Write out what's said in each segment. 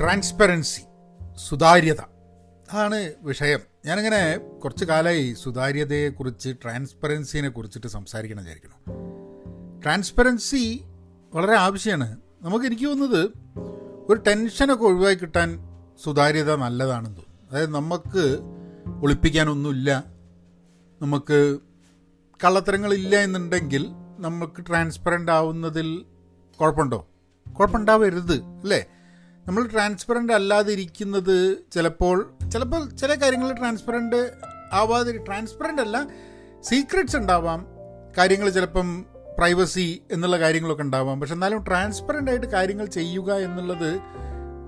Transparency സുതാര്യത. അതാണ് വിഷയം. ഞാനിങ്ങനെ കുറച്ച് കാലമായി സുതാര്യതയെക്കുറിച്ച് ട്രാൻസ്പെറൻസിനെ കുറിച്ചിട്ട് സംസാരിക്കണം വിചാരിക്കണം ട്രാൻസ്പെറൻസി വളരെ ആവശ്യമാണ്. നമുക്ക് എനിക്ക് തോന്നുന്നത് ഒരു ടെൻഷനൊക്കെ ഒഴിവാക്കി കിട്ടാൻ സുതാര്യത നല്ലതാണെന്ന് തോന്നുന്നു. അതായത് നമുക്ക് ഒളിപ്പിക്കാനൊന്നുമില്ല. നമുക്ക് കള്ളത്തരങ്ങളില്ല എന്നുണ്ടെങ്കിൽ നമുക്ക് ട്രാൻസ്പെറന്റ് ആവുന്നതിൽ കുഴപ്പമുണ്ടോ? കുഴപ്പമുണ്ടാവരുത് അല്ലേ? നമ്മൾ ട്രാൻസ്പെറന്റ് അല്ലാതിരിക്കുന്നത് ചിലപ്പോൾ ചിലപ്പോൾ ചില കാര്യങ്ങൾ ട്രാൻസ്പെറന്റ് ആവാതെ ട്രാൻസ്പെറന്റ് അല്ല സീക്രട്സ് ഉണ്ടാവാം. കാര്യങ്ങൾ ചിലപ്പം പ്രൈവസി എന്നുള്ള കാര്യങ്ങളൊക്കെ ഉണ്ടാവാം. പക്ഷെ എന്നാലും ട്രാൻസ്പെറന്റ് ആയിട്ട് കാര്യങ്ങൾ ചെയ്യുക എന്നുള്ളത്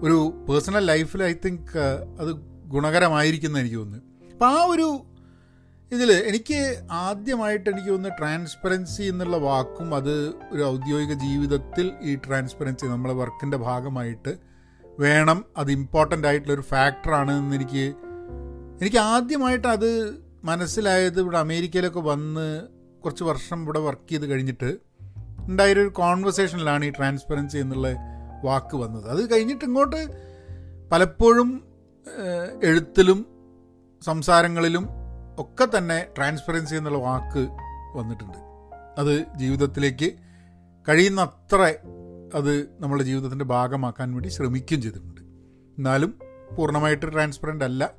ഒരു പേഴ്സണൽ ലൈഫിൽ ഐ തിങ്ക് അത് ഗുണകരമായിരിക്കുന്ന എനിക്ക് തോന്നുന്നു. അപ്പം ആ ഒരു ഇതിൽ എനിക്ക് ആദ്യമായിട്ട് എനിക്ക് തോന്നുന്നു ട്രാൻസ്പെറൻസി എന്നുള്ള വാക്കും അത് ഒരു ഔദ്യോഗിക ജീവിതത്തിൽ ഈ ട്രാൻസ്പെറൻസി നമ്മളെ വർക്കിന്റെ ഭാഗമായിട്ട് വേണം അത് ഇമ്പോർട്ടന്റ് ആയിട്ടുള്ളൊരു ഫാക്ടറാണ് എന്ന് എനിക്ക് എനിക്ക് ആദ്യമായിട്ട് അത് മനസ്സിലായത് ഇവിടെ അമേരിക്കയിലൊക്കെ വന്ന് കുറച്ച് വർഷം ഇവിടെ വർക്ക് ചെയ്ത് കഴിഞ്ഞിട്ട് ഉണ്ടായൊരു കോൺവെർസേഷനിലാണ് ഈ ട്രാൻസ്പെറൻസി എന്നുള്ള വാക്ക് വന്നത്. അത് കഴിഞ്ഞിട്ട് ഇങ്ങോട്ട് പലപ്പോഴും എഴുത്തിലും സംസാരങ്ങളിലും ഒക്കെ തന്നെ ട്രാൻസ്പെറൻസി എന്നുള്ള വാക്ക് വന്നിട്ടുണ്ട്. അത് ജീവിതത്തിലേക്ക് കഴിയുന്നത്ര അത് നമ്മുടെ ജീവിതത്തിന്റെ ഭാഗമാക്കാൻ വേണ്ടി ശ്രമിക്കുകയും ചെയ്തിട്ടുണ്ട്. എന്നാലും പൂർണമായിട്ട് ട്രാൻസ്പെറന്റ് അല്ല.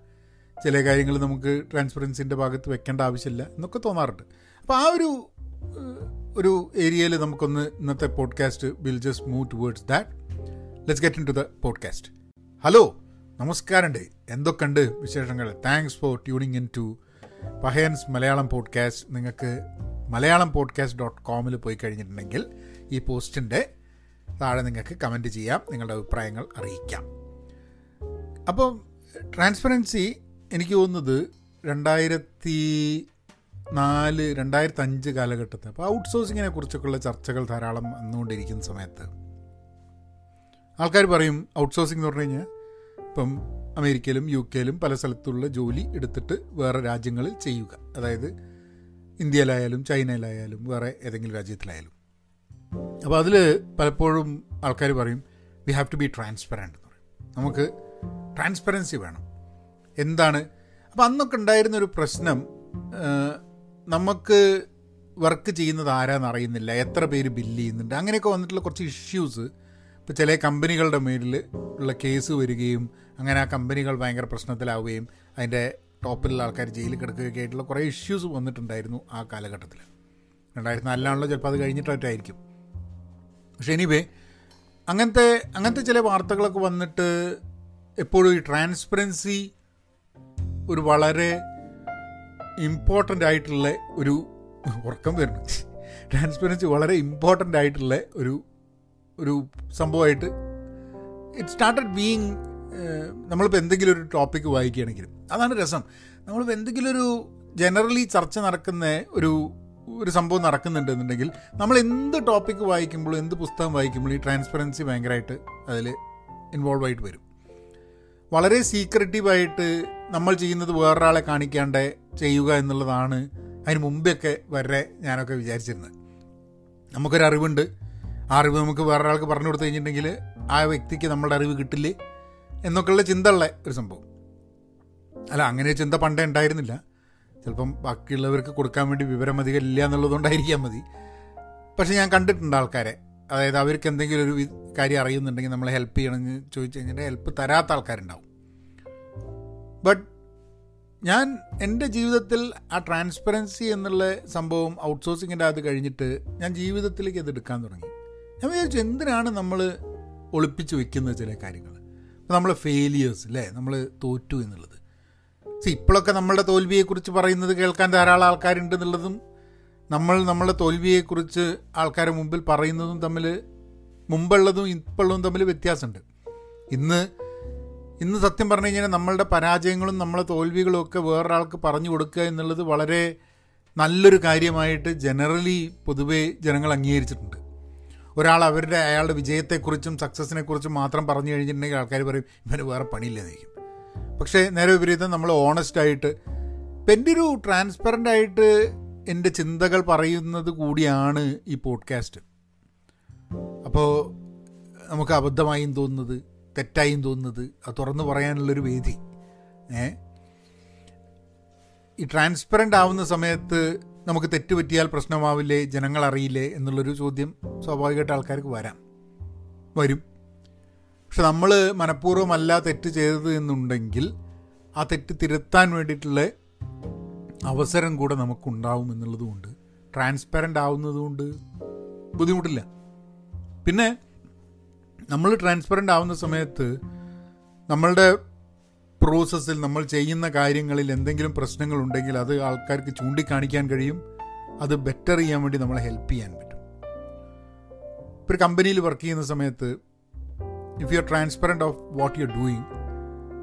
ചില കാര്യങ്ങൾ നമുക്ക് ട്രാൻസ്പെറൻസിന്റെ ഭാഗത്ത് വെക്കേണ്ട ആവശ്യമില്ല എന്നൊക്കെ തോന്നാറുണ്ട്. അപ്പോൾ ആ ഒരു ഒരു ഏരിയയിൽ നമുക്കൊന്ന് ഇന്നത്തെ podcast will just move towards that let's get into the podcast hello നമസ്കാരമുണ്ട് എന്തൊക്കെയുണ്ട് വിശേഷങ്ങൾ? Thanks for tuning in to Pahayans Malayalam podcast നിങ്ങൾക്ക് മലയാളം പോഡ്കാസ്റ്റ് ഡോട്ട് കോമിൽ പോയി കഴിഞ്ഞിട്ടുണ്ടെങ്കിൽ ഈ പോസ്റ്റിന്റെ താഴെ നിങ്ങൾക്ക് കമന്റ് ചെയ്യാം നിങ്ങളുടെ അഭിപ്രായങ്ങൾ അറിയിക്കാം. അപ്പം ട്രാൻസ്പെറൻസി എനിക്ക് തോന്നുന്നത് രണ്ടായിരത്തി നാല് രണ്ടായിരത്തി അഞ്ച് കാലഘട്ടത്തിൽ അപ്പോൾ ഔട്ട്സോഴ്സിങ്ങിനെ കുറിച്ചൊക്കെയുള്ള ചർച്ചകൾ ധാരാളം വന്നുകൊണ്ടിരിക്കുന്ന സമയത്ത് ആൾക്കാർ പറയും ഔട്ട്സോഴ്സിംഗ് എന്ന് പറഞ്ഞു കഴിഞ്ഞാൽ ഇപ്പം അമേരിക്കയിലും യു കെയിലും പല സ്ഥലത്തുള്ള ജോലി എടുത്തിട്ട് വേറെ രാജ്യങ്ങളിൽ ചെയ്യുക. അതായത് ഇന്ത്യയിലായാലും ചൈനയിലായാലും വേറെ ഏതെങ്കിലും രാജ്യത്തിലായാലും. അപ്പോൾ അതിൽ പലപ്പോഴും ആൾക്കാർ പറയും we have to be transparent എന്ന് പറയും. നമുക്ക് ട്രാൻസ്പെറൻസി വേണം. എന്താണ്? അപ്പോൾ അന്നൊക്കെ ഉണ്ടായിരുന്നൊരു പ്രശ്നം നമുക്ക് വർക്ക് ചെയ്യുന്നത് ആരാന്ന് അറിയുന്നില്ല. എത്ര പേര് ബില്ല് ചെയ്യുന്നുണ്ട്? അങ്ങനെയൊക്കെ വന്നിട്ടുള്ള കുറച്ച് ഇഷ്യൂസ് ഇപ്പോൾ ചില കമ്പനികളുടെ മേലിൽ ഉള്ള കേസ് വരികയും അങ്ങനെ ആ കമ്പനികൾ ഭയങ്കര പ്രശ്നത്തിലാവുകയും അതിന്റെ ടോപ്പിലുള്ള ആൾക്കാർ ജയിലിൽ കിടക്കുകയൊക്കെ ആയിട്ടുള്ള കുറേ ഇഷ്യൂസ് വന്നിട്ടുണ്ടായിരുന്നു ആ കാലഘട്ടത്തിൽ രണ്ടായിരത്തി നാലിലാണല്ലോ ചിലപ്പോൾ അത് കഴിഞ്ഞിട്ടായിട്ടായിരിക്കും പക്ഷേ എനിവേ അങ്ങനത്തെ അങ്ങനത്തെ ചില വാർത്തകളൊക്കെ വന്നിട്ട് എപ്പോഴും ഈ ട്രാൻസ്പെറൻസി ഒരു വളരെ ഇമ്പോർട്ടന്റ് ആയിട്ടുള്ള ഒരു ഉറക്കം വരുന്നു. ട്രാൻസ്പെറൻസി വളരെ ഇമ്പോർട്ടന്റ് ആയിട്ടുള്ള ഒരു ഒരു സംഭവമായിട്ട് ഇറ്റ് സ്റ്റാർട്ടഡ് ബീങ് നമ്മളിപ്പോൾ എന്തെങ്കിലും ഒരു ടോപ്പിക്ക് വായിക്കുകയാണെങ്കിലും അതാണ് രസം. നമ്മളിപ്പോൾ എന്തെങ്കിലും ഒരു ജനറലി ചർച്ച നടക്കുന്ന ഒരു ഒരു സംഭവം നടക്കുന്നുണ്ടെന്നുണ്ടെങ്കിൽ നമ്മൾ എന്ത് ടോപ്പിക്ക് വായിക്കുമ്പോഴും എന്ത് പുസ്തകം വായിക്കുമ്പോഴും ഈ ട്രാൻസ്പെറൻസി ഭയങ്കരമായിട്ട് അതിൽ ഇൻവോൾവ് ആയിട്ട് വരും. വളരെ സീക്രട്ടീവായിട്ട് നമ്മൾ ചെയ്യുന്നത് വേറൊരാളെ കാണിക്കാണ്ട് ചെയ്യുക എന്നുള്ളതാണ് അതിന് മുമ്പെയൊക്കെ വരെ ഞാനൊക്കെ വിചാരിച്ചിരുന്നത്. നമുക്കൊരു അറിവുണ്ട്. ആ അറിവ് നമുക്ക് വേറൊരാൾക്ക് പറഞ്ഞു കൊടുത്തു കഴിഞ്ഞിട്ടുണ്ടെങ്കിൽ ആ വ്യക്തിക്ക് നമ്മുടെ അറിവ് കിട്ടില്ലേ എന്നൊക്കെയുള്ള ചിന്ത ഉള്ള ഒരു സംഭവം. അല്ല അങ്ങനെ ചിന്ത പണ്ടേ ഉണ്ടായിരുന്നില്ല. ചിലപ്പം ബാക്കിയുള്ളവർക്ക് കൊടുക്കാൻ വേണ്ടി വിവരം അധികം ഇല്ല എന്നുള്ളതുകൊണ്ടായിരിക്കാം മതി. പക്ഷെ ഞാൻ കണ്ടിട്ടുണ്ട് ആൾക്കാരെ. അതായത് അവർക്ക് എന്തെങ്കിലും ഒരു കാര്യം അറിയുന്നുണ്ടെങ്കിൽ നമ്മളെ ഹെൽപ്പ് ചെയ്യണമെന്ന് ചോദിച്ചു കഴിഞ്ഞിട്ട് ഹെൽപ്പ് തരാത്ത ആൾക്കാരുണ്ടാവും. ബട്ട് ഞാൻ എന്റെ ജീവിതത്തിൽ ആ ട്രാൻസ്പെറൻസി എന്നുള്ള സംഭവം ഔട്ട്സോഴ്സിങ്ങിന്റെ അത് കഴിഞ്ഞിട്ട് ഞാൻ ജീവിതത്തിലേക്ക് അത് എടുക്കാൻ തുടങ്ങി. ഞാൻ വിചാരിച്ചു എന്തിനാണ് നമ്മൾ ഒളിപ്പിച്ച് വെക്കുന്നത് ചില കാര്യങ്ങൾ? നമ്മൾ ഫെയിലിയേഴ്സ് അല്ലേ നമ്മൾ തോറ്റു എന്നുള്ളത്. ഇപ്പോഴൊക്കെ നമ്മളുടെ തോൽവിയെക്കുറിച്ച് പറയുന്നത് കേൾക്കാൻ ധാരാളം ആൾക്കാരുണ്ട് എന്നുള്ളതും നമ്മൾ നമ്മളെ തോൽവിയെക്കുറിച്ച് ആൾക്കാരുടെ മുമ്പിൽ പറയുന്നതും തമ്മിൽ മുമ്പുള്ളതും ഇപ്പോഴുള്ളതും തമ്മിൽ വ്യത്യാസമുണ്ട്. ഇന്ന് ഇന്ന് സത്യം പറഞ്ഞു കഴിഞ്ഞാൽ നമ്മളുടെ പരാജയങ്ങളും നമ്മളെ തോൽവികളും ഒക്കെ വേറൊരാൾക്ക് പറഞ്ഞു കൊടുക്കുക എന്നുള്ളത് വളരെ നല്ലൊരു കാര്യമായിട്ട് ജനറലി പൊതുവേ ജനങ്ങൾ അംഗീകരിച്ചിട്ടുണ്ട്. ഒരാൾ അവരുടെ അയാളുടെ വിജയത്തെക്കുറിച്ചും സക്സസിനെക്കുറിച്ചും മാത്രം പറഞ്ഞു കഴിഞ്ഞിട്ടുണ്ടെങ്കിൽ ആൾക്കാർ പറയും ഇവന് വേറെ പണിയില്ലെന്നായിരിക്കും. പക്ഷേ നേരെ വിപരീതം നമ്മൾ ഓണസ്റ്റ് ആയിട്ട് ഇപ്പം എന്റെ ഒരു ട്രാൻസ്പെറന്റ് ആയിട്ട് എന്റെ ചിന്തകൾ പറയുന്നത് കൂടിയാണ് ഈ പോഡ്കാസ്റ്റ് അപ്പോൾ നമുക്ക് അബദ്ധമായും തോന്നുന്നത് തെറ്റായും തോന്നുന്നത് അത് തുറന്നു പറയാനുള്ളൊരു വേദി. ഏ? ഈ ട്രാൻസ്പെറന്റ് ആവുന്ന സമയത്ത് നമുക്ക് തെറ്റ് പറ്റിയാൽ പ്രശ്നമാവില്ലേ ജനങ്ങൾ അറിയില്ലേ എന്നുള്ളൊരു ചോദ്യം സ്വാഭാവികമായിട്ട് ആൾക്കാർക്ക് വരാം. വരും. പക്ഷെ നമ്മൾ മനഃപൂർവമല്ല തെറ്റ് ചെയ്തത് എന്നുണ്ടെങ്കിൽ ആ തെറ്റ് തിരുത്താൻ വേണ്ടിയിട്ടുള്ള അവസരം കൂടെ നമുക്കുണ്ടാവും എന്നുള്ളതുകൊണ്ട് ട്രാൻസ്പെറന്റ് ആവുന്നതുകൊണ്ട് ബുദ്ധിമുട്ടില്ല. പിന്നെ നമ്മൾ ട്രാൻസ്പെറന്റ് ആവുന്ന സമയത്ത് നമ്മളുടെ പ്രോസസ്സിൽ നമ്മൾ ചെയ്യുന്ന കാര്യങ്ങളിൽ എന്തെങ്കിലും പ്രശ്നങ്ങളുണ്ടെങ്കിൽ അത് ആൾക്കാർക്ക് ചൂണ്ടിക്കാണിക്കാൻ കഴിയും. അത് ബെറ്റർ ചെയ്യാൻ വേണ്ടി നമ്മളെ ഹെൽപ്പ് ചെയ്യാൻ പറ്റും. ഇപ്പോൾ ഒരു കമ്പനിയിൽ വർക്ക് ചെയ്യുന്ന സമയത്ത് if you are transparent of what you are doing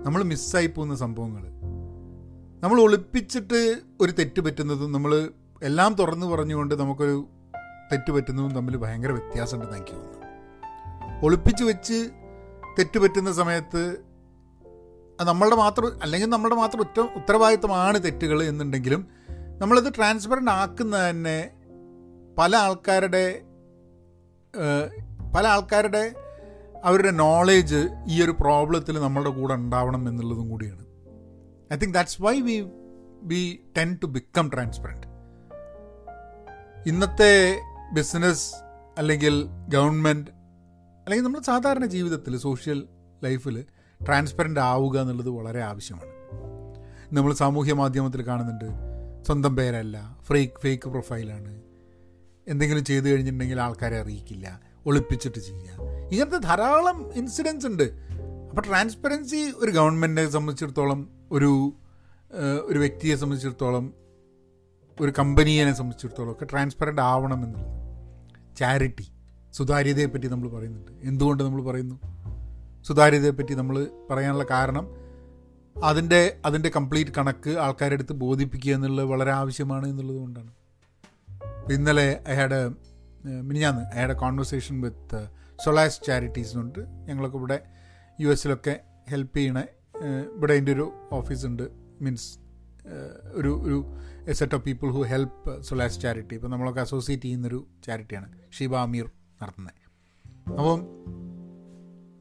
നമ്മൾ മിസ്സായി പോകുന്ന സംഭവങ്ങൾ. നമ്മൾ ഒളിപ്പിച്ചിട്ട് ഒരു തെറ്റ് പറ്റുന്നതും നമ്മൾ എല്ലാം തുറന്നു പറഞ്ഞുകൊണ്ട് നമുക്കൊരു തെറ്റ് പറ്റുന്നതും തമ്മിൽ ഭയങ്കര വ്യത്യാസമുണ്ടെന്ന് എനിക്ക് തോന്നുന്നു. ഒളിപ്പിച്ച് വെച്ച് തെറ്റ് പറ്റുന്ന സമയത്ത് നമ്മളുടെ മാത്രം അല്ലെങ്കിൽ നമ്മളുടെ മാത്രം ഉറ്റ ഉത്തരവാദിത്തമാണ് തെറ്റുകൾ എന്നുണ്ടെങ്കിലും നമ്മളത് ട്രാൻസ്പെറന്റ് ആക്കുന്ന തന്നെ പല ആൾക്കാരുടെ പല ആൾക്കാരുടെ അവരുടെ നോളേജ് ഈ ഒരു പ്രോബ്ലത്തിൽ നമ്മളുടെ കൂടെ ഉണ്ടാവണം എന്നുള്ളതും കൂടിയാണ്. I think that's why we we tend to become transparent ഇന്നത്തെ ബിസിനസ് അല്ലെങ്കിൽ ഗവൺമെന്റ് അല്ലെങ്കിൽ നമ്മുടെ സാധാരണ ജീവിതത്തിൽ സോഷ്യൽ ലൈഫിൽ ട്രാൻസ്പെറന്റ് ആവുക എന്നുള്ളത് വളരെ ആവശ്യമാണ്. നമ്മൾ സാമൂഹ്യ മാധ്യമത്തിൽ കാണുന്നുണ്ട് സ്വന്തം പേരല്ല ഫേക്ക് ഫേക്ക് പ്രൊഫൈലാണ് എന്തെങ്കിലും ചെയ്തു കഴിഞ്ഞിട്ടുണ്ടെങ്കിൽ ആൾക്കാരെ അറിയിക്കില്ല. ഒളിപ്പിച്ചിട്ട് ചെയ്യുക ഇങ്ങനത്തെ ധാരാളം ഇൻസിഡൻസ് ഉണ്ട്. അപ്പോൾ ട്രാൻസ്പെറൻസി ഒരു ഗവൺമെന്റിനെ സംബന്ധിച്ചിടത്തോളം ഒരു ഒരു വ്യക്തിയെ സംബന്ധിച്ചിടത്തോളം ഒരു കമ്പനിയെ സംബന്ധിച്ചിടത്തോളം ഒക്കെ ട്രാൻസ്പെറന്റ് ആവണം എന്നുള്ളത്. ചാരിറ്റി സുതാര്യതയെ പറ്റി നമ്മൾ പറയുന്നുണ്ട്. എന്തുകൊണ്ട് നമ്മൾ പറയുന്നു? സുതാര്യതയെ പറ്റി നമ്മൾ പറയാനുള്ള കാരണം അതിന്റെ അതിന്റെ കംപ്ലീറ്റ് കണക്ക് ആൾക്കാരെടുത്ത് ബോധിപ്പിക്കുക എന്നുള്ളത് വളരെ ആവശ്യമാണ് എന്നുള്ളത് കൊണ്ടാണ്. ഇന്നലെ ഐ ഹാഡ് മിനിഞ്ഞാന്ന് I a conversation with Solace charities എന്നുണ്ട് ഞങ്ങളൊക്കെ ഇവിടെ യു എസിലൊക്കെ ഹെൽപ്പ് ചെയ്യണ ഇവിടെ എന്റെ ഒരു ഓഫീസുണ്ട് മീൻസ് ഒരു ഒരു set of people who help Solace charity ഇപ്പോൾ നമ്മളൊക്കെ അസോസിയേറ്റ് ചെയ്യുന്നൊരു ചാരിറ്റിയാണ് ഷീബ അമീർ നടത്തുന്നത് അപ്പം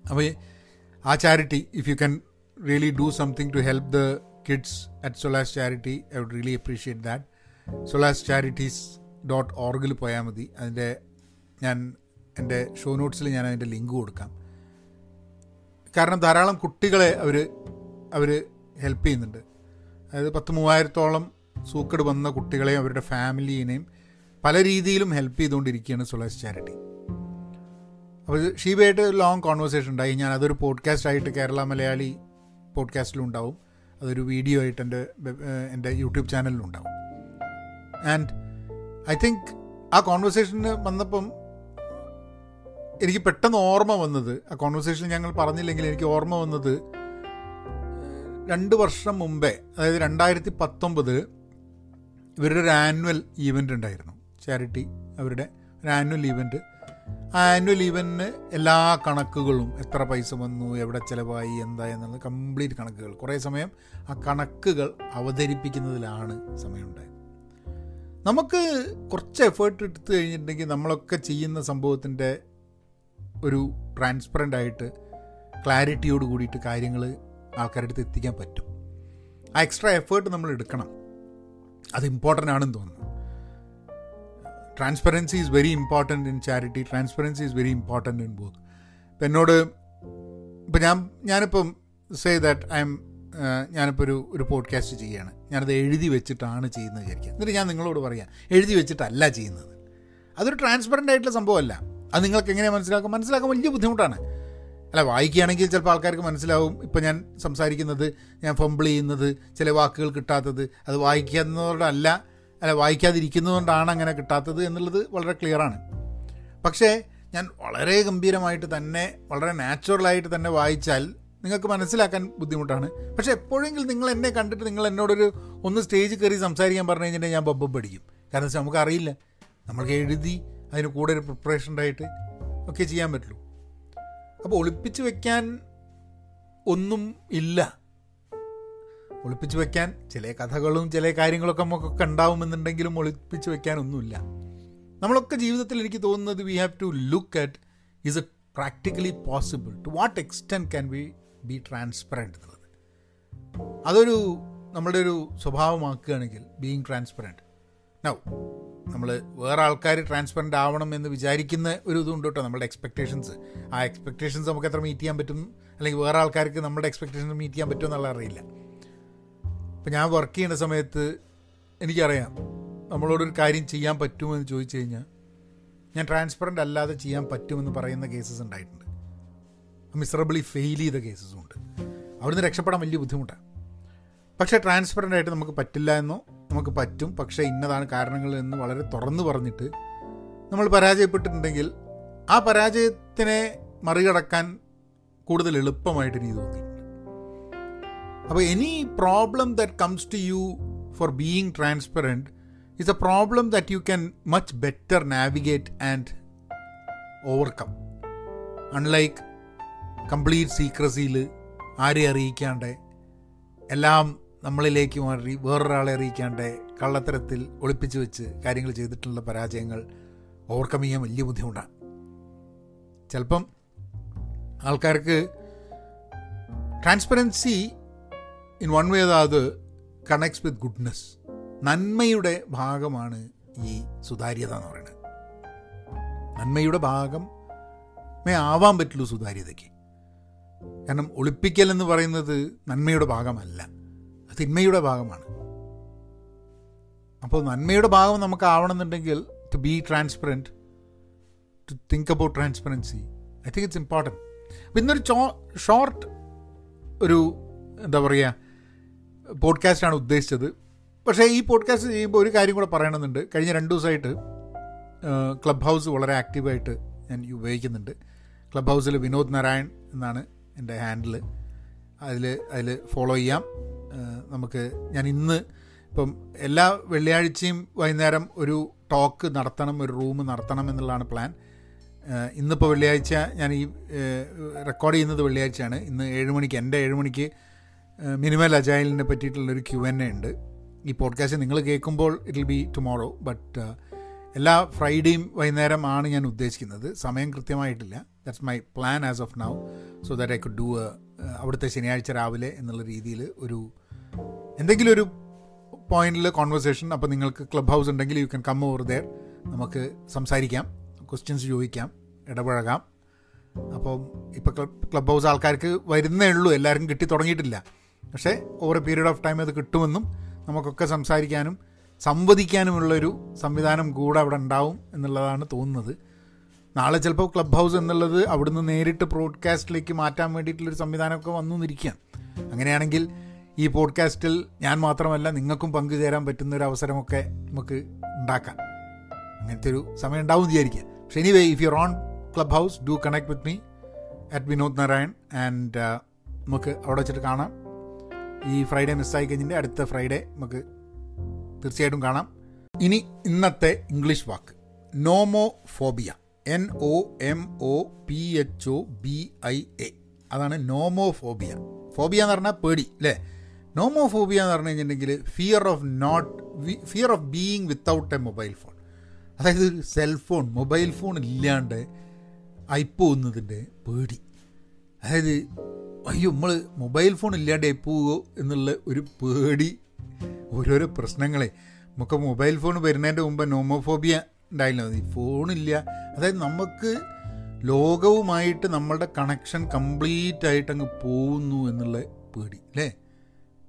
അപ്പോൾ ആ charity if you can really do something to help the kids at Solace charity I would really appreciate that Solace charities dot ഓർഗിൽ പോയാൽ മതി. അതിന്റെ ഞാൻ എന്റെ ഷോ നോട്ട്സിൽ ഞാൻ അതിന്റെ ലിങ്ക് കൊടുക്കാം. കാരണം ധാരാളം കുട്ടികളെ അവർ അവർ ഹെൽപ്പ് ചെയ്യുന്നുണ്ട്. അതായത് പത്ത് മൂവായിരത്തോളം സൂക്കട് വന്ന കുട്ടികളെയും അവരുടെ ഫാമിലീനെയും പല രീതിയിലും ഹെൽപ്പ് ചെയ്തുകൊണ്ടിരിക്കുകയാണ് സൊലാസ് ചാരിറ്റി അപ്പോൾ ഷീബയായിട്ട് ലോങ് കോൺവെർസേഷൻ ഉണ്ടായി. ഞാൻ അതൊരു പോഡ്കാസ്റ്റ് ആയിട്ട് കേരള മലയാളി പോഡ്കാസ്റ്റിലും ഉണ്ടാവും. അതൊരു വീഡിയോ ആയിട്ട് എന്റെ എന്റെ യൂട്യൂബ് ചാനലിലും ഉണ്ടാവും. ആൻഡ് ഐ തിങ്ക് ആ കോൺവെർസേഷന് വന്നപ്പം എനിക്ക് പെട്ടെന്ന് ഓർമ്മ വന്നത് ആ കോൺവെർസേഷൻ ഞങ്ങൾ പറഞ്ഞില്ലെങ്കിൽ എനിക്ക് ഓർമ്മ വന്നത് രണ്ട് വർഷം മുമ്പേ അതായത് രണ്ടായിരത്തി പത്തൊമ്പത് ഇവരുടെ ഒരു ആനുവൽ ഈവന്റ് ഉണ്ടായിരുന്നു. ചാരിറ്റി അവരുടെ ഒരു ആനുവൽ ഈവന്റ് ആ ആനുവൽ ഈവന്റിന് എല്ലാ കണക്കുകളും എത്ര പൈസ വന്നു എവിടെ ചിലവായി എന്താ എന്നുള്ള കംപ്ലീറ്റ് കണക്കുകൾ. കുറേ സമയം ആ കണക്കുകൾ അവതരിപ്പിക്കുന്നതിലാണ് സമയമുണ്ടായത് നമുക്ക് കുറച്ച് എഫേർട്ട് എടുത്തു കഴിഞ്ഞിട്ടുണ്ടെങ്കിൽ നമ്മളൊക്കെ ചെയ്യുന്ന സംഭവത്തിന്റെ ഒരു ട്രാൻസ്പെറന്റ് ആയിട്ട് ക്ലാരിറ്റിയോട് കൂടിയിട്ട് കാര്യങ്ങൾ ആൾക്കാരുടെ അടുത്ത് എത്തിക്കാൻ പറ്റും. ആ എക്സ്ട്രാ എഫേർട്ട് നമ്മൾ എടുക്കണം. അത് ഇമ്പോർട്ടന്റ് ആണെന്ന് തോന്നുന്നു. Transparency is very important in charity transparency is very important in both ഇപ്പം എന്നോട് ഇപ്പം ഞാൻ ഞാനിപ്പം സേ ദാറ്റ് ഐ എം ഞാനിപ്പോൾ ഒരു ഒരു പോഡ്കാസ്റ്റ് ചെയ്യുകയാണ്. ഞാനത് എഴുതി വെച്ചിട്ടാണ് ചെയ്യുന്നത് വിചാരിക്കുക. എന്നിട്ട് ഞാൻ നിങ്ങളോട് പറയാം എഴുതി വെച്ചിട്ടല്ല ചെയ്യുന്നത്. അതൊരു ട്രാൻസ്പെറന്റ് ആയിട്ടുള്ള സംഭവമല്ല. അത് നിങ്ങൾക്ക് എങ്ങനെ മനസ്സിലാക്കും? മനസ്സിലാക്കാൻ വലിയ ബുദ്ധിമുട്ടാണ്. അല്ല വായിക്കുകയാണെങ്കിൽ ചിലപ്പോൾ ആൾക്കാർക്ക് മനസ്സിലാവും. ഇപ്പം ഞാൻ സംസാരിക്കുന്നത് ഞാൻ ഫംബിൾ ചെയ്യുന്നത് ചില വാക്കുകൾ കിട്ടാത്തത് അത് വായിക്കുന്നതുകൊണ്ടല്ല അല്ല വായിക്കാതിരിക്കുന്നതുകൊണ്ടാണ് അങ്ങനെ കിട്ടാത്തത് എന്നുള്ളത് വളരെ ക്ലിയറാണ് പക്ഷേ ഞാൻ വളരെ ഗംഭീരമായിട്ട് തന്നെ വളരെ നാച്ചുറലായിട്ട് തന്നെ വായിച്ചാൽ നിങ്ങൾക്ക് മനസ്സിലാക്കാൻ ബുദ്ധിമുട്ടാണ്. പക്ഷേ എപ്പോഴെങ്കിലും നിങ്ങൾ എന്നെ കണ്ടിട്ട് നിങ്ങൾ എന്നോടൊരു ഒന്ന് സ്റ്റേജ് കയറി സംസാരിക്കാൻ പറഞ്ഞു കഴിഞ്ഞിട്ടുണ്ടെങ്കിൽ ഞാൻ ബബ്ബം പഠിക്കും കാരണം വെച്ചാൽ നമുക്കറിയില്ല. നമ്മൾക്ക് എഴുതി അതിന് കൂടെ ഒരു പ്രിപ്പറേഷൻ ഉണ്ടായിട്ട് ഒക്കെ ചെയ്യാൻ പറ്റുള്ളൂ. അപ്പോൾ ഒളിപ്പിച്ച് വെക്കാൻ ഒന്നും ഇല്ല. ഒളിപ്പിച്ച് വെക്കാൻ ചില കഥകളും ചില കാര്യങ്ങളൊക്കെ നമുക്കൊക്കെ ഉണ്ടാവുമെന്നുണ്ടെങ്കിലും ഒളിപ്പിച്ച് വെക്കാനൊന്നുമില്ല നമ്മളൊക്കെ ജീവിതത്തിൽ എനിക്ക് തോന്നുന്നത് we have to look at is a practically possible to what extent can we be transparent എന്നുള്ളത് അതൊരു നമ്മളുടെ ഒരു സ്വഭാവമാക്കുകയാണെങ്കിൽ ബീയിങ് ട്രാൻസ്പെറന്റ് നൗ നമ്മൾ വേറെ ആൾക്കാർ ട്രാൻസ്പെറന്റ് ആവണം എന്ന് വിചാരിക്കുന്ന ഒരു ഇതുണ്ട് കേട്ടോ നമ്മുടെ എക്സ്പെക്റ്റേഷൻസ് ആ എക്സ്പെക്റ്റേഷൻസ് നമുക്ക് എത്ര മീറ്റ് ചെയ്യാൻ പറ്റും? അല്ലെങ്കിൽ വേറെ ആൾക്കാർക്ക് നമ്മുടെ എക്സ്പെക്റ്റേഷൻസ് മീറ്റ് ചെയ്യാൻ പറ്റുമോ എന്നുള്ള അറിയില്ല. ഇപ്പം ഞാൻ വർക്ക് ചെയ്യുന്ന സമയത്ത് എനിക്കറിയാം നമ്മളോടൊരു കാര്യം ചെയ്യാൻ പറ്റുമെന്ന് ചോദിച്ചു കഴിഞ്ഞാൽ ഞാൻ ട്രാൻസ്പെറന്റ് അല്ലാതെ ചെയ്യാൻ പറ്റുമെന്ന് പറയുന്ന കേസസ് ഉണ്ടായിട്ടുണ്ട്. മിസറബിളി ഫെയിൽ ചെയ്ത കേസസും ഉണ്ട്. അവിടുന്ന് രക്ഷപ്പെടാൻ വലിയ ബുദ്ധിമുട്ടാണ്. പക്ഷേ ട്രാൻസ്പെറന്റ് ആയിട്ട് നമുക്ക് പറ്റില്ല എന്നോ നമുക്ക് പറ്റും. പക്ഷേ ഇന്നതാണ് കാരണങ്ങൾ എന്ന് വളരെ തുറന്നു പറഞ്ഞിട്ട് നമ്മൾ പരാജയപ്പെട്ടിട്ടുണ്ടെങ്കിൽ ആ പരാജയത്തിനെ മറികടക്കാൻ കൂടുതൽ എളുപ്പമായിട്ട് എനിക്ക് തോന്നിയിട്ടുണ്ട്. അപ്പോൾ any problem that comes to you for being transparent is a problem that you can much better navigate and overcome unlike complete സീക്രസിയിൽ ആരെ അറിയിക്കാണ്ട് എല്ലാം നമ്മളിലേക്ക് മാറി വേറൊരാളെ അറിയിക്കാണ്ട് കള്ളത്തരത്തിൽ ഒളിപ്പിച്ച് വെച്ച് കാര്യങ്ങൾ ചെയ്തിട്ടുള്ള പരാജയങ്ങൾ ഓവർകം ചെയ്യാൻ വലിയ ബുദ്ധിമുട്ടാണ്. ചിലപ്പം ആൾക്കാർക്ക് ട്രാൻസ്പെറൻസി ഇൻ വൺ വേ അത് കണക്ട്സ് വിത്ത് ഗുഡ്നെസ് നന്മയുടെ ഭാഗമാണ് ഈ സുതാര്യത എന്ന് പറയുന്നത്. നന്മയുടെ ഭാഗം മേ ആവാൻ പറ്റുള്ളൂ സുതാര്യതയ്ക്ക്. കാരണം ഒളിപ്പിക്കൽ എന്ന് പറയുന്നത് നന്മയുടെ ഭാഗമല്ല. അത് തിന്മയുടെ ഭാഗമാണ്. അപ്പോൾ നന്മയുടെ ഭാഗം നമുക്ക് ആവണമെന്നുണ്ടെങ്കിൽ to be transparent to think about transparency I think it's important അപ്പം ഇന്നൊരു ചോ ഷോർട്ട് ഒരു എന്താ പറയുക പോഡ്കാസ്റ്റാണ് ഉദ്ദേശിച്ചത്. പക്ഷേ ഈ പോഡ്കാസ്റ്റ് ചെയ്യുമ്പോൾ ഒരു കാര്യം കൂടെ പറയണമെന്നുണ്ട്. കഴിഞ്ഞ രണ്ട് ദിവസമായിട്ട് ക്ലബ് ഹൗസ് വളരെ ആക്റ്റീവായിട്ട് ഞാൻ ഉപയോഗിക്കുന്നുണ്ട്. ക്ലബ് ഹൗസിൽ വിനോദ് നാരായൺ എന്നാണ് എന്റെ ഹാൻഡിൽ അതിൽ അതിൽ ഫോളോ ചെയ്യാം. നമുക്ക് ഞാൻ ഇന്ന് ഇപ്പം എല്ലാ വെള്ളിയാഴ്ചയും വൈകുന്നേരം ഒരു ടോക്ക് നടത്തണം ഒരു റൂം നടത്തണം എന്നുള്ളതാണ് പ്ലാൻ ഇന്നിപ്പോൾ വെള്ളിയാഴ്ച ഞാൻ ഈ റെക്കോർഡ് ചെയ്യുന്നത് വെള്ളിയാഴ്ചയാണ്. ഇന്ന് ഏഴ് മണിക്ക് എന്റെ ഏഴ് മണിക്ക് മിനിമൽ അജായലിനെ പറ്റിയിട്ടുള്ളൊരു ക്യു എൻ എ ഉണ്ട്. ഈ പോഡ്കാസ്റ്റ് നിങ്ങൾ കേൾക്കുമ്പോൾ it will be tomorrow but എല്ലാ ഫ്രൈഡേയും വൈകുന്നേരം ആണ് ഞാൻ ഉദ്ദേശിക്കുന്നത്. സമയം കൃത്യമായിട്ടില്ല. That's my plan as of now so that I could do അവിടുത്തെ ശനിയാഴ്ച രാവിലെ എന്നുള്ള രീതിയിൽ ഒരു എന്തെങ്കിലും ഒരു പോയിന്റിൽ കോൺവെർസേഷൻ അപ്പോൾ നിങ്ങൾക്ക് ക്ലബ് ഹൗസ് ഉണ്ടെങ്കിൽ you can come over there നമുക്ക് സംസാരിക്കാം ക്വസ്റ്റ്യൻസ് ചോദിക്കാം ഇടപഴകാം. അപ്പം ഇപ്പോൾ ക്ലബ് ക്ലബ് ഹൗസ് ആൾക്കാർക്ക് വരുന്നേ ഉള്ളൂ എല്ലാവർക്കും കിട്ടി തുടങ്ങിയിട്ടില്ല. പക്ഷേ over a period of time അത് കിട്ടുമെന്നും നമുക്കൊക്കെ സംസാരിക്കാനും സംവദിക്കാനുമുള്ളൊരു സംവിധാനം കൂടെ അവിടെ ഉണ്ടാവും എന്നുള്ളതാണ് തോന്നുന്നത്. നാളെ ചിലപ്പോൾ ക്ലബ് ഹൗസ് എന്നുള്ളത് അവിടുന്ന് നേരിട്ട് പ്രോഡ്കാസ്റ്റിലേക്ക് മാറ്റാൻ വേണ്ടിയിട്ടുള്ളൊരു സംവിധാനമൊക്കെ വന്നു നിന്നിരിക്കുകയാണ് അങ്ങനെയാണെങ്കിൽ ഈ പോഡ്കാസ്റ്റിൽ ഞാൻ മാത്രമല്ല നിങ്ങൾക്കും പങ്കുചേരാൻ പറ്റുന്ന ഒരു അവസരമൊക്കെ നമുക്ക് ഉണ്ടാക്കാം. അങ്ങനത്തെ ഒരു സമയം ഉണ്ടാവും വിചാരിക്കുക. പക്ഷേ anyway if you on Clubhouse do connect with me at Vinod Narayan and നമുക്ക് അവിടെ വെച്ചിട്ട് കാണാം. ഈ ഫ്രൈഡേ മിസ്സായി കഴിഞ്ഞിട്ട് അടുത്ത ഫ്രൈഡേ നമുക്ക് തീർച്ചയായിട്ടും കാണാം. ഇനി ഇന്നത്തെ English walk. Nomophobia N O M O P H O B I A അതാണ് നോമോഫോബിയ ഫോബിയ എന്ന് പറഞ്ഞാൽ പേടി അല്ലേ നോമോഫോബിയ എന്ന് പറഞ്ഞു കഴിഞ്ഞിട്ടുണ്ടെങ്കിൽ fear of not fear of being without a mobile phone അതായത് സെൽഫോൺ മൊബൈൽ ഫോൺ ഇല്ലാണ്ട് അയപ്പോകുന്നതിന്റെ പേടി. അതായത് അയ്യോ നമ്മൾ മൊബൈൽ ഫോൺ ഇല്ലാണ്ട് അയപ്പോകുമോ എന്നുള്ള ഒരു പേടി ഓരോരോ പ്രശ്നങ്ങളെ. നമുക്ക് മൊബൈൽ ഫോൺ വരുന്നതിന്റെ മുമ്പ് നോമോഫോബിയ ഉണ്ടായില്ല. മതി ഫോണില്ല. അതായത് നമുക്ക് ലോകവുമായിട്ട് നമ്മളുടെ കണക്ഷൻ കംപ്ലീറ്റ് ആയിട്ട് അങ്ങ് പോകുന്നു എന്നുള്ള പേടി അല്ലേ?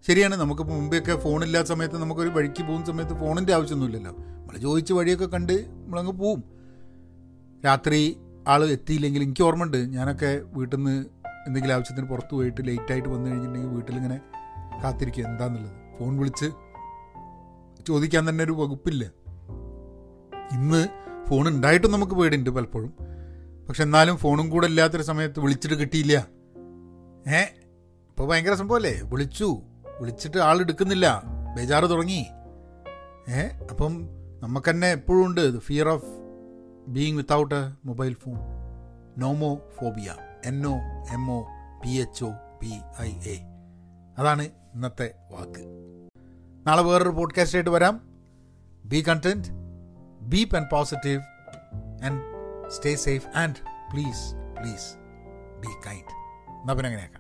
ശരിയാണ്. നമുക്കിപ്പോൾ മുമ്പെയൊക്കെ ഫോണില്ലാത്ത സമയത്ത് നമുക്കൊരു വഴിക്ക് പോകുന്ന സമയത്ത് ഫോണിന്റെ ആവശ്യമൊന്നുമില്ലല്ലോ. നമ്മൾ ചോദിച്ച് വഴിയൊക്കെ കണ്ട് നമ്മളങ്ങ് പോവും. രാത്രി ആൾ എത്തിയില്ലെങ്കിൽ എനിക്ക് ഓർമ്മയുണ്ട്. ഞാനൊക്കെ വീട്ടിൽ നിന്ന് എന്തെങ്കിലും ആവശ്യത്തിന് പുറത്ത് പോയിട്ട് ലേറ്റായിട്ട് വന്നു കഴിഞ്ഞിട്ടുണ്ടെങ്കിൽ വീട്ടിലിങ്ങനെ കാത്തിരിക്കുക എന്താണെന്നുള്ളത് ഫോൺ വിളിച്ച് ചോദിക്കാൻ തന്നെ ഒരു വകുപ്പില്ല. ഇന്ന് ഫോൺ ഉണ്ടായിട്ടും നമുക്ക് പേടിയുണ്ട് പലപ്പോഴും. പക്ഷെ എന്നാലും ഫോണും കൂടെ ഇല്ലാത്തൊരു സമയത്ത് വിളിച്ചിട്ട് കിട്ടിയില്ല. ഏ? ഇപ്പോൾ ഭയങ്കര സംഭവമല്ലേ വിളിച്ചു. വിളിച്ചിട്ട് ആൾ എടുക്കുന്നില്ല. ബേജാറ് തുടങ്ങി. ഏ? അപ്പം നമുക്ക് തന്നെ എപ്പോഴും ഉണ്ട് fear of being without a mobile phone nomophobia N O M O P H O P I A അതാണ് ഇന്നത്തെ വാക്ക്. നാളെ വേറൊരു പോഡ്കാസ്റ്റ് ആയിട്ട് വരാം. Be content B pen positive and stay safe and please please be kind എന്നാൽ പിന്നെ അങ്ങനെയാക്കാം